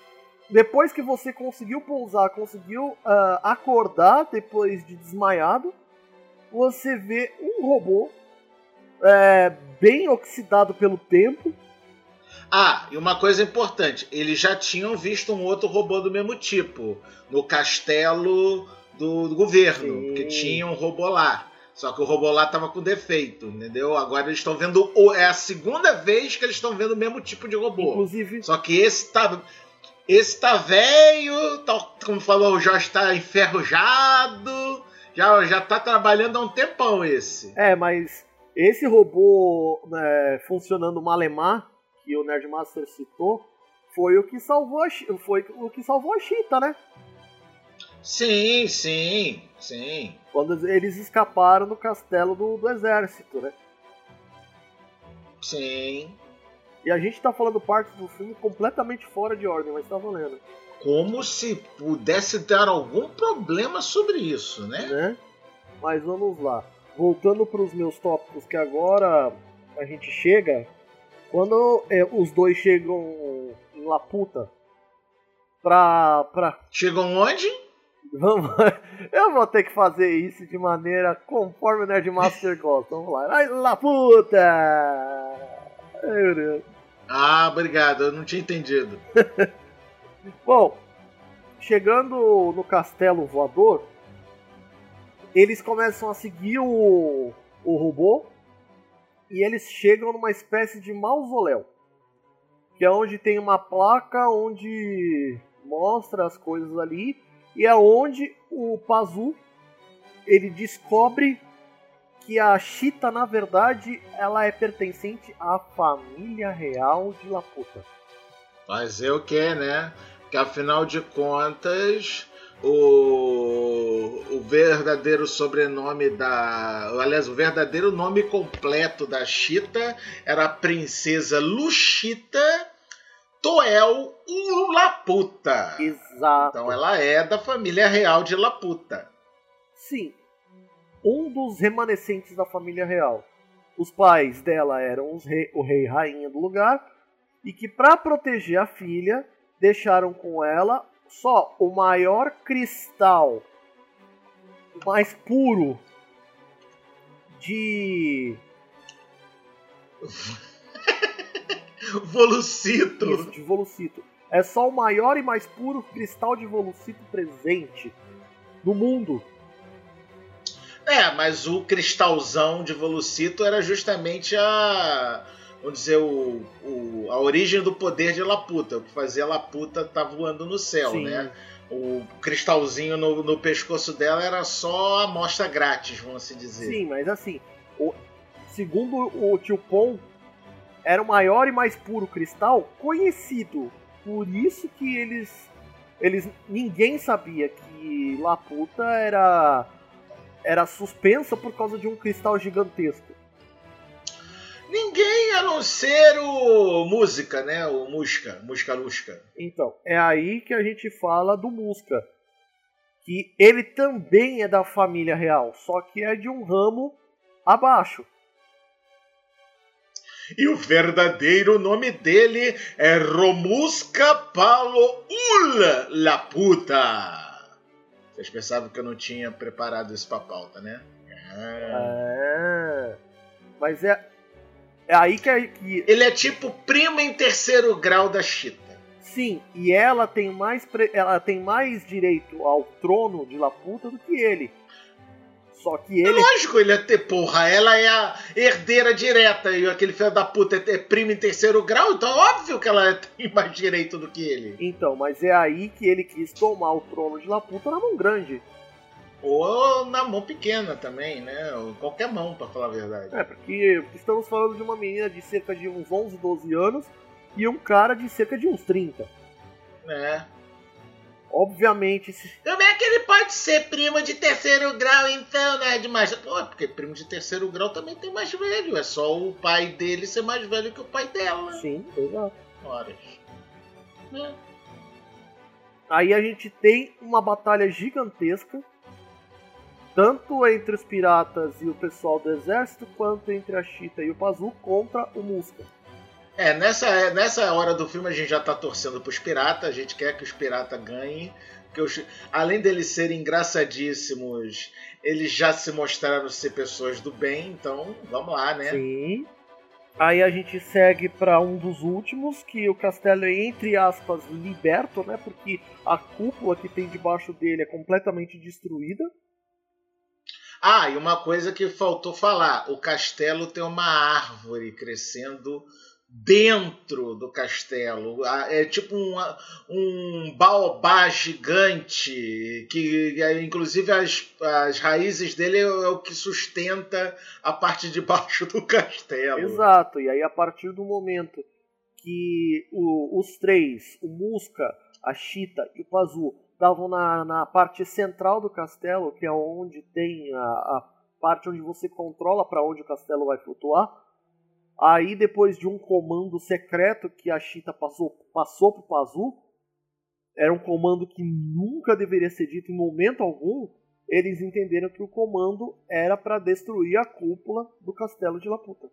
depois que você conseguiu pousar, conseguiu uh, acordar depois de desmaiado, você vê um robô é, bem oxidado pelo tempo. Ah, e uma coisa importante: eles já tinham visto um outro robô do mesmo tipo no castelo do, do governo, Sim. que tinha um robô lá. Só que o robô lá tava com defeito, entendeu? Agora eles estão vendo. É a segunda vez que eles estão vendo o mesmo tipo de robô. Inclusive. Só que esse tá. Esse tá velho, tá, como falou, o Jorge tá enferrujado. Já, já tá trabalhando há um tempão esse. É, mas esse robô né, funcionando malemar, que o Nerdmaster citou, foi o que salvou a, foi o que salvou a Cheetah, né? Sim, sim, sim. Quando eles escaparam do castelo do, do exército, né? Sim. E a gente tá falando parte do filme completamente fora de ordem, mas tá valendo. Como se pudesse dar algum problema sobre isso, né? né? Mas vamos lá. Voltando para os meus tópicos, que agora a gente chega. Quando é, os dois chegam em Laputa pra, pra. Chegam onde? Vamos, eu vou ter que fazer isso de maneira conforme o Nerdmaster gosta. Vamos lá. Vai lá, puta! Meu Deus. Ah, obrigado, eu não tinha entendido. Bom, chegando no castelo voador, eles começam a seguir o, o robô e eles chegam numa espécie de mausoléu. Que é onde tem uma placa onde mostra as coisas ali e é onde o Pazu ele descobre que a Chita, na verdade, ela é pertencente à família real de Laputa. Fazer o que, né? Que afinal de contas, o, o verdadeiro sobrenome da. Aliás, o verdadeiro nome completo da Chita era a Princesa Luchita Toel Laputa. Exato. Então ela é da família real de Laputa. Sim. Um dos remanescentes da família real. Os pais dela eram rei, o rei e rainha do lugar e que para proteger a filha deixaram com ela só o maior cristal mais puro de Volucito. Isso, de Volucito. É só o maior e mais puro cristal de Volucito presente no mundo. É, mas o cristalzão de Volucito era justamente a. Vamos dizer, o, o, a origem do poder de Laputa. O que fazia Laputa estar tá voando no céu, Sim. né? O cristalzinho no, no, pescoço dela era só amostra grátis, vamos assim dizer. Sim, mas assim, o, segundo o tio Pon, era o maior e mais puro cristal conhecido. Por isso que eles eles ninguém sabia que Laputa era era suspensa por causa de um cristal gigantesco. Ninguém a não ser o Música, né? O Musca, Musca Lusca. Então, é aí que a gente fala do Musca. Que ele também é da família real, só que é de um ramo abaixo. E o verdadeiro nome dele é Romuska Palo Ula Laputa. Vocês pensavam que eu não tinha preparado isso pra pauta, né? Ah. Mas é, é aí que, é, que. Ele é tipo primo em terceiro grau da Chita. Sim, e ela tem mais, ela tem mais direito ao trono de Laputa do que ele. Só que ele. Lógico, ele ia ter, porra. Ela é a herdeira direta e aquele filho da puta é primo em terceiro grau, então é óbvio que ela tem mais direito do que ele. Então, mas é aí que ele quis tomar o trono de Laputa na mão grande. Ou na mão pequena também, né? Ou qualquer mão, para falar a verdade. É, porque estamos falando de uma menina de cerca de uns 11, 12 anos e um cara de cerca de uns 30. É. Obviamente. Se... Como é que ele pode ser primo de terceiro grau, então, né? De mais... Pô, porque primo de terceiro grau também tem mais velho. É só o pai dele ser mais velho que o pai dela. Sim, exato. Horas. É. Aí a gente tem uma batalha gigantesca. Tanto entre os piratas e o pessoal do exército, quanto entre a Chita e o Pazu contra o Musca. É, nessa, nessa hora do filme a gente já tá torcendo pros piratas, a gente quer que os piratas ganhem. Porque os, além deles serem engraçadíssimos, eles já se mostraram ser pessoas do bem, então vamos lá, né? Sim. Aí a gente segue para um dos últimos, que o castelo é, entre aspas, liberto, né? Porque a cúpula que tem debaixo dele é completamente destruída. Ah, e uma coisa que faltou falar: o castelo tem uma árvore crescendo dentro do castelo. É tipo um, um baobá gigante, que inclusive as, as raízes dele é o que sustenta a parte de baixo do castelo. Exato, e aí a partir do momento que o, os três, o Musca, a Chita e o Pazu, estavam na, na parte central do castelo, que é onde tem a, a parte onde você controla para onde o castelo vai flutuar, Aí, depois de um comando secreto que a Chita passou, passou pro Pazu, era um comando que nunca deveria ser dito em momento algum. Eles entenderam que o comando era para destruir a cúpula do castelo de Laputa.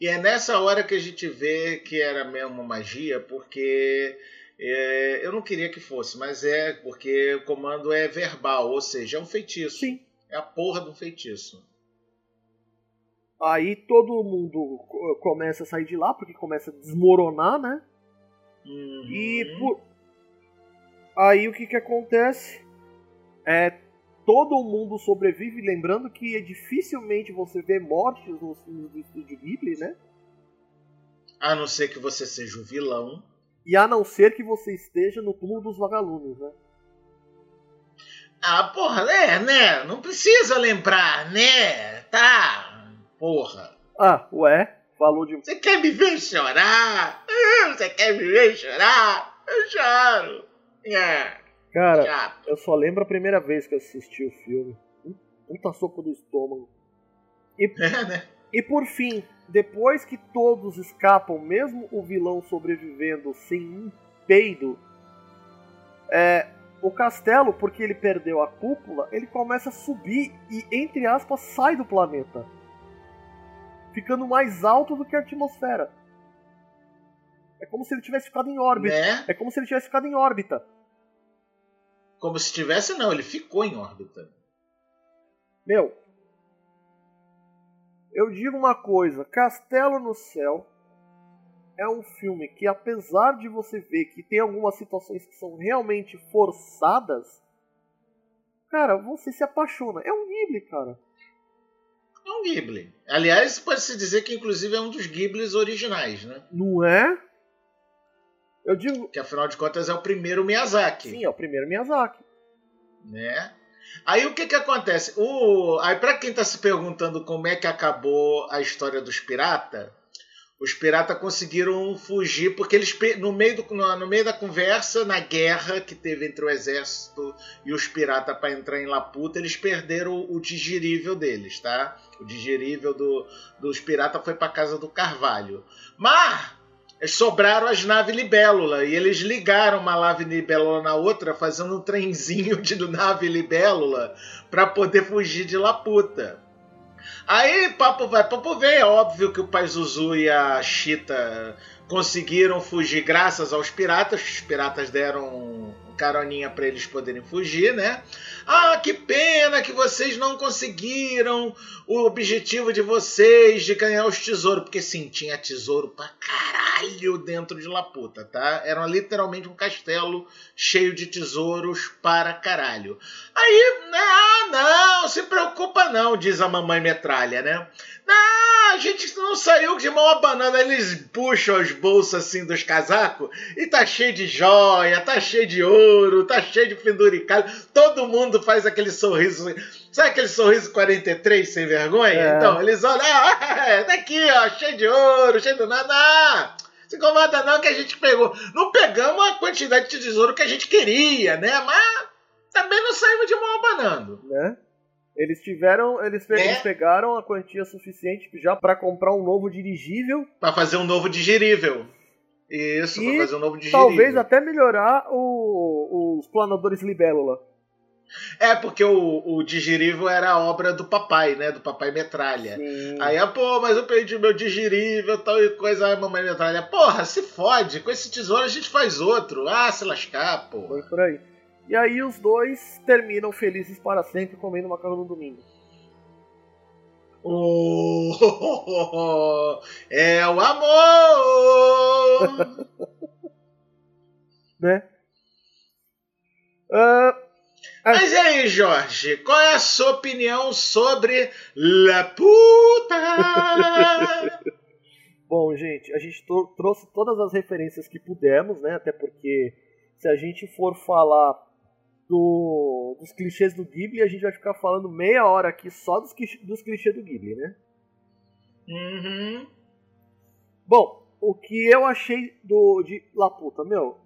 E é nessa hora que a gente vê que era mesmo magia, porque é, eu não queria que fosse, mas é porque o comando é verbal, ou seja, é um feitiço. Sim. É a porra de um feitiço. Aí todo mundo começa a sair de lá, porque começa a desmoronar, né? Uhum. E por... aí o que que acontece? É todo mundo sobrevive, lembrando que é dificilmente você vê mortes nos filmes do Estúdio Ghibli, né? A não ser que você seja o vilão. E a não ser que você esteja no túmulo dos vagalumes, né? Ah, porra, é, né? Não precisa lembrar, né? Tá, Porra. Ah, ué? Falou de. Você quer me ver chorar? Hum, você quer me ver chorar? Eu choro. É. Cara, Chato. eu só lembro a primeira vez que eu assisti o filme. Puta sopa do estômago. E, é, né? E por fim, depois que todos escapam, mesmo o vilão sobrevivendo sem um peido, é, o castelo, porque ele perdeu a cúpula, ele começa a subir e, entre aspas, sai do planeta ficando mais alto do que a atmosfera. É como se ele tivesse ficado em órbita. Né? É como se ele tivesse ficado em órbita. Como se tivesse, não, ele ficou em órbita. Meu, eu digo uma coisa: Castelo no Céu é um filme que, apesar de você ver que tem algumas situações que são realmente forçadas, cara, você se apaixona. É um Ghibli, cara. É um Ghibli. Aliás, pode-se dizer que inclusive é um dos Ghiblis originais, né? Não é? Eu digo. Que afinal de contas é o primeiro Miyazaki. Sim, é o primeiro Miyazaki. Né? Aí o que que acontece? O... Aí para quem tá se perguntando como é que acabou a história dos piratas, os piratas conseguiram fugir porque eles no meio, do, no meio da conversa, na guerra que teve entre o exército e os piratas para entrar em Laputa, eles perderam o digerível deles, tá? O digerível do, dos piratas foi para casa do Carvalho. Mas sobraram as naves libélula e eles ligaram uma nave libélula na outra, fazendo um trenzinho de nave libélula para poder fugir de Laputa. Aí, papo vai, papo vem. É óbvio que o Pai Zuzu e a Chita conseguiram fugir graças aos piratas. Os piratas deram caroninha para eles poderem fugir, né? Ah, que pena que vocês não conseguiram o objetivo de vocês de ganhar os tesouros. Porque sim, tinha tesouro pra caralho dentro de Laputa, tá? Era literalmente um castelo cheio de tesouros para caralho. Aí, ah, não, se preocupa não, diz a mamãe metralha, né? Não, a gente não saiu de mão abanando. Eles puxam as bolsas assim dos casacos e tá cheio de joia, tá cheio de ouro, tá cheio de penduricalho. Todo mundo faz aquele sorriso. Sabe aquele sorriso 43 sem vergonha? É. Então, eles olham, ah, é, tá aqui, ó, cheio de ouro, cheio de nada. Ah, se incomoda não que a gente pegou. Não pegamos a quantidade de tesouro que a gente queria, né? Mas também não saímos de mão abanando. Né? Eles tiveram, eles, pe é. pegaram a quantia suficiente já para comprar um novo dirigível. Para fazer um novo dirigível. Isso, para fazer um novo dirigível. Talvez até melhorar o, os planadores libélula. É, porque o, o Digirível era a obra do papai, né? Do papai Metralha. Sim. Aí, ah, pô, mas eu perdi meu digirível, tal e coisa. Ai, mamãe Metralha. Porra, se fode. Com esse tesouro a gente faz outro. Ah, se lascar, pô. Foi por aí. E aí os dois terminam felizes para sempre comendo macarrão no domingo. Oh, é o amor! Né? Ah, Mas e aí, Jorge, qual é a sua opinião sobre La Puta? Bom, gente, a gente tro- trouxe todas as referências que pudemos, né? Até porque se a gente for falar do- dos clichês do Ghibli, a gente vai ficar falando meia hora aqui só dos, dos clichês do Ghibli, né? Uhum. Bom, o que eu achei do de La Puta, meu,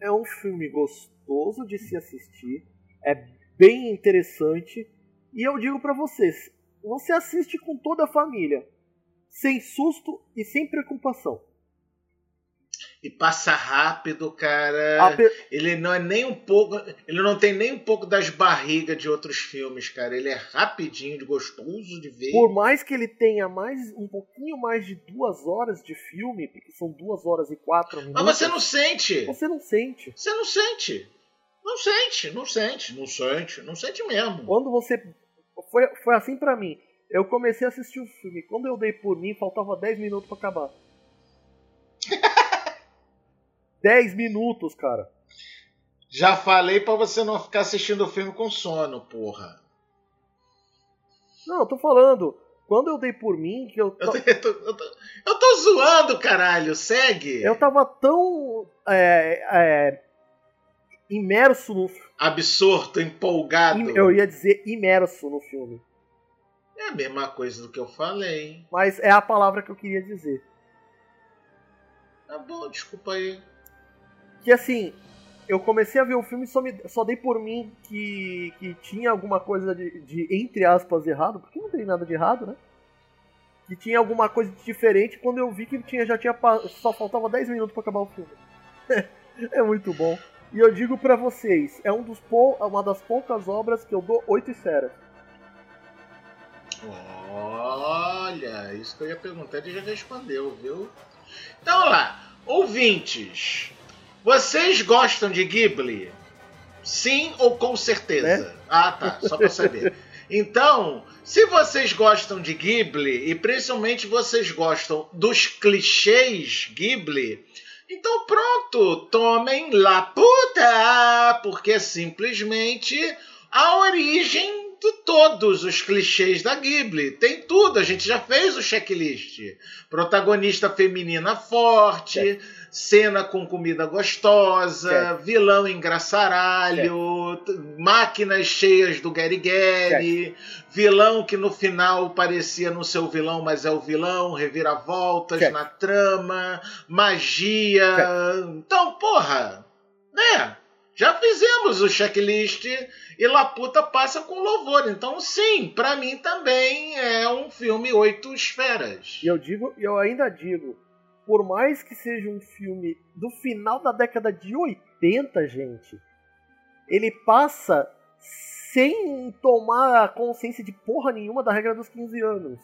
é um filme gostoso de se assistir, é bem interessante e eu digo pra vocês, você assiste com toda a família, sem susto e sem preocupação. E passa rápido, cara. Pe- Ele não é nem um pouco. Ele não tem nem um pouco das barrigas de outros filmes, cara. Ele é rapidinho, de gostoso de ver. Por mais que ele tenha mais um pouquinho mais de duas horas de filme, porque são duas horas e quatro minutos, Mas você não sente. você não sente. Você não sente. Não sente, não sente, não sente, não sente mesmo. Quando você foi, foi assim pra mim. Eu comecei a assistir o filme. Quando eu dei por mim, faltava 10 minutos pra acabar. 10 minutos, cara. Já falei pra você não ficar assistindo o filme com sono, porra. Não, eu tô falando. Quando eu dei por mim, que eu, Eu ta- tô, eu tô- eu tô- eu tô zoando, caralho. Segue. eu tava tão é, é, imerso no. Absorto, empolgado. Eu ia dizer imerso no filme. É a mesma coisa do que eu falei. Mas é a palavra que eu queria dizer. Tá bom, desculpa aí. Que assim, eu comecei a ver o filme e só, me, só dei por mim que, que tinha alguma coisa de, de, entre aspas, errado, porque não tem nada de errado, né? Que tinha alguma coisa de diferente quando eu vi que tinha, já tinha. Só faltava 10 minutos pra acabar o filme. é muito bom. E eu digo pra vocês, é um dos pou, uma das poucas obras que eu dou 8 esferas. Olha, isso que eu ia perguntar, ele já respondeu, viu? Então lá, ouvintes, vocês gostam de Ghibli? Sim ou com certeza? Né? Ah, tá, só pra saber. Então, se vocês gostam de Ghibli e principalmente vocês gostam dos clichês Ghibli, então pronto, tomem La Puta, porque é simplesmente a origem de todos os clichês da Ghibli. Tem tudo, a gente já fez o checklist. Protagonista feminina forte, cena com comida gostosa, Certo. vilão engraçaralho, t- máquinas cheias do Gary Gary, vilão que no final parecia não ser o vilão, mas é o vilão, reviravoltas na trama, magia. Então, porra, né? Já fizemos o checklist e Laputa passa com louvor. Então, sim, pra mim também é um filme oito esferas. E eu digo, e eu ainda digo, por mais que seja um filme do final da década de 80, gente, ele passa sem tomar consciência de porra nenhuma da regra dos 15 anos.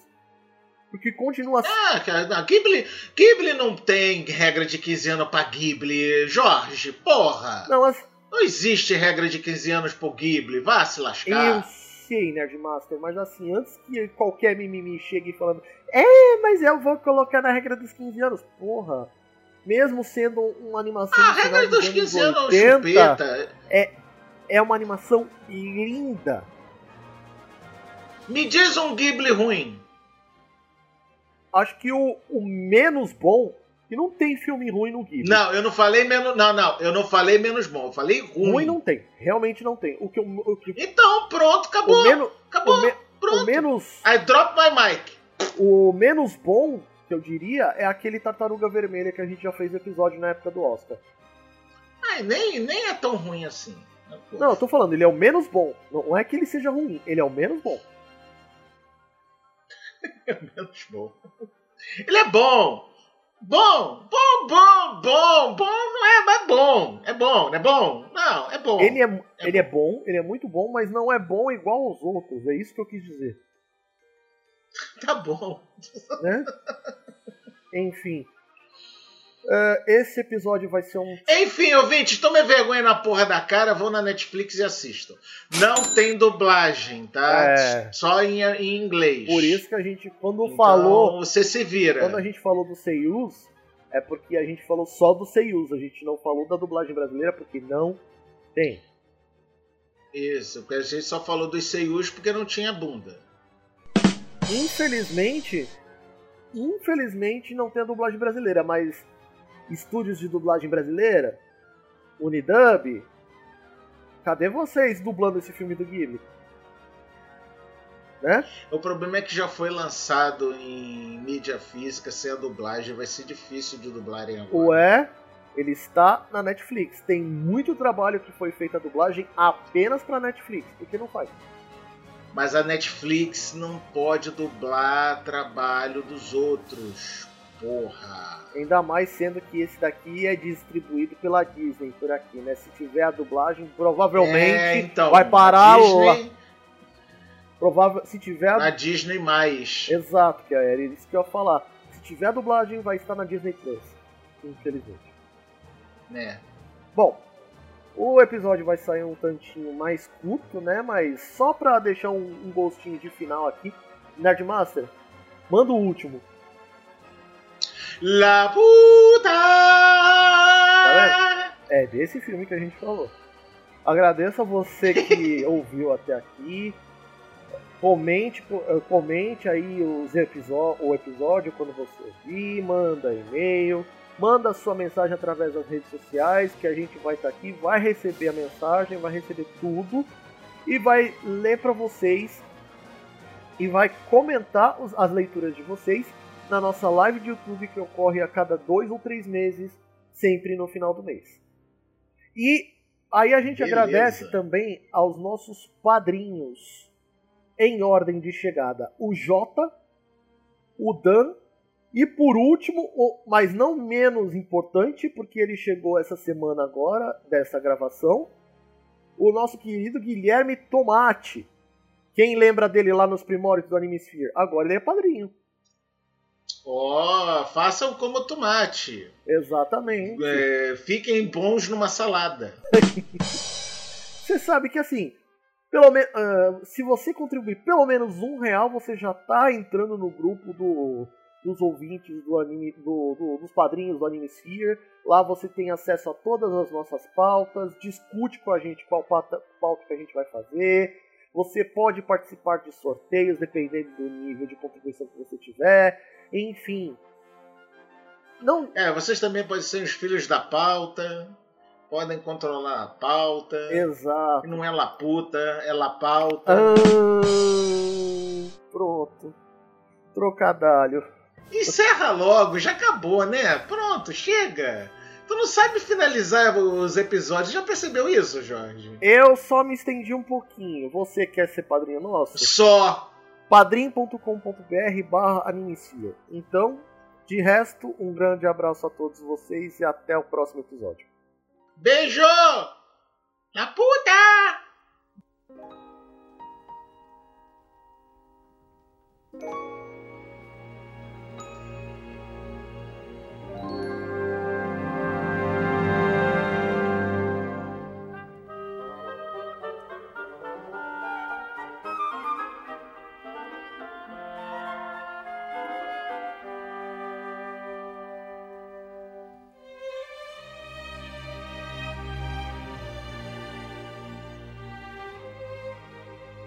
Porque continua Ah, cara, Ghibli, Ghibli não tem regra de 15 anos pra Ghibli, Jorge, porra! Não, as, Não existe regra de 15 anos pro Ghibli, vá se eu lascar. sei, Nerdmaster, mas assim, antes que qualquer mimimi chegue falando, é, mas eu vou colocar na regra dos 15 anos, porra. Mesmo sendo uma animação A final regra dos dos anos 15 anos, 80, chupeta. é uma animação linda. Me diz um Ghibli ruim. Acho que o, o menos bom, e não tem filme ruim no Ghibli. Não, eu não falei menos. Não, não, eu não falei menos bom, eu falei ruim. Ruim não tem, realmente não tem. O que eu, o, que, Então, pronto, acabou. o, menos, acabou. o, me- pronto. o menos I drop my mic. o menos bom que eu diria é aquele Tartaruga Vermelha que a gente já fez episódio na época do Oscar. Ai, nem, nem é tão ruim assim. Não, eu tô falando, ele é o menos bom. Não é que ele seja ruim, ele é o menos bom. menos bom. Ele é bom, Bom, bom, bom, bom, bom, não é, mas é bom. É bom, não é bom? Não, é bom. Ele é, é ele bom. é bom, ele é muito bom, mas não é bom igual aos outros. É isso que eu quis dizer. Tá bom. Né? Enfim. Uh, esse episódio vai ser um. Enfim, ouvintes, tome vergonha na porra da cara, vão na Netflix e assistam. Não tem dublagem, tá? É... Só em, em, inglês. Por isso que a gente, quando então, falou. Você se vira. Quando a gente falou do Seiyus, é porque a gente falou só do Seiyus. A gente não falou da dublagem brasileira, porque não tem. Isso, porque a gente só falou dos Seiyus porque não tinha bunda. Infelizmente. Infelizmente não tem a dublagem brasileira, mas estúdios de dublagem brasileira, Unidub, cadê vocês dublando esse filme do Ghibli? Né? O problema é que já foi lançado em mídia física sem a dublagem, vai ser difícil de dublarem agora. Ué, ele está na Netflix. Tem muito trabalho que foi feito a dublagem apenas para Netflix. Por que não faz? Mas a Netflix não pode dublar trabalho dos outros. Porra. Ainda mais sendo que esse daqui é distribuído pela Disney por aqui, né? Se tiver a dublagem, provavelmente é, então, vai parar Disney... Provável, se tiver na Disney mais. Exato, que era isso que eu ia falar. Se tiver a dublagem, vai estar na Disney Plus, infelizmente. É. Bom, o episódio vai sair um tantinho mais curto, né? Mas só pra deixar um, um gostinho de final aqui, Nerdmaster, manda o último. La puta! Tá é desse filme que a gente falou. Agradeço a você que ouviu até aqui. Comente, eh, comente aí os episódio, o episódio quando você ouvir, manda e-mail, manda sua mensagem através das redes sociais, que a gente vai estar aqui, vai receber a mensagem, vai receber tudo e vai ler para vocês e vai comentar as leituras de vocês na nossa live de YouTube que ocorre a cada dois ou três meses, sempre no final do mês. E aí a gente Beleza. agradece também aos nossos padrinhos em ordem de chegada: o Jota, o Dan e por último, mas não menos importante, porque ele chegou essa semana agora dessa gravação, o nosso querido Guilherme Tomate. Quem lembra dele lá nos primórdios do Animesphere? Agora ele é padrinho. Ó, oh, façam como tomate. Exatamente. É, fiquem bons numa salada. você sabe que assim, pelo me... Uh, se você contribuir pelo menos um real, você já está entrando no grupo do, dos ouvintes do anime, do, do, dos padrinhos do Anime Sphere. Lá você tem acesso a todas as nossas pautas, discute com a gente qual pauta, pauta que a gente vai fazer. Você pode participar de sorteios dependendo do nível de contribuição que você tiver. Enfim. Não... É, vocês também podem ser os filhos da pauta. Podem controlar a pauta. Exato. Não é laputa, é la pauta. Ah, pronto. Trocadalho. Encerra logo, já acabou, né? Pronto, chega. Tu não sabe finalizar os episódios, já percebeu isso, Jorge? Eu só me estendi um pouquinho. Você quer ser padrinho nosso? Só padrim.com.br barra Animecia. Então, de resto, um grande abraço a todos vocês e até o próximo episódio. Beijo! Na puta!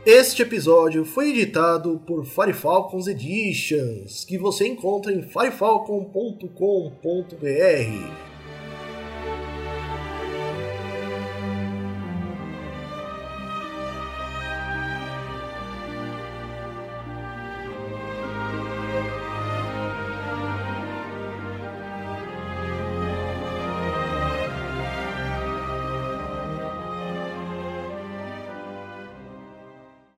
Este episódio foi editado por Firefalcons Editions, que você encontra em firefalcon.com.br.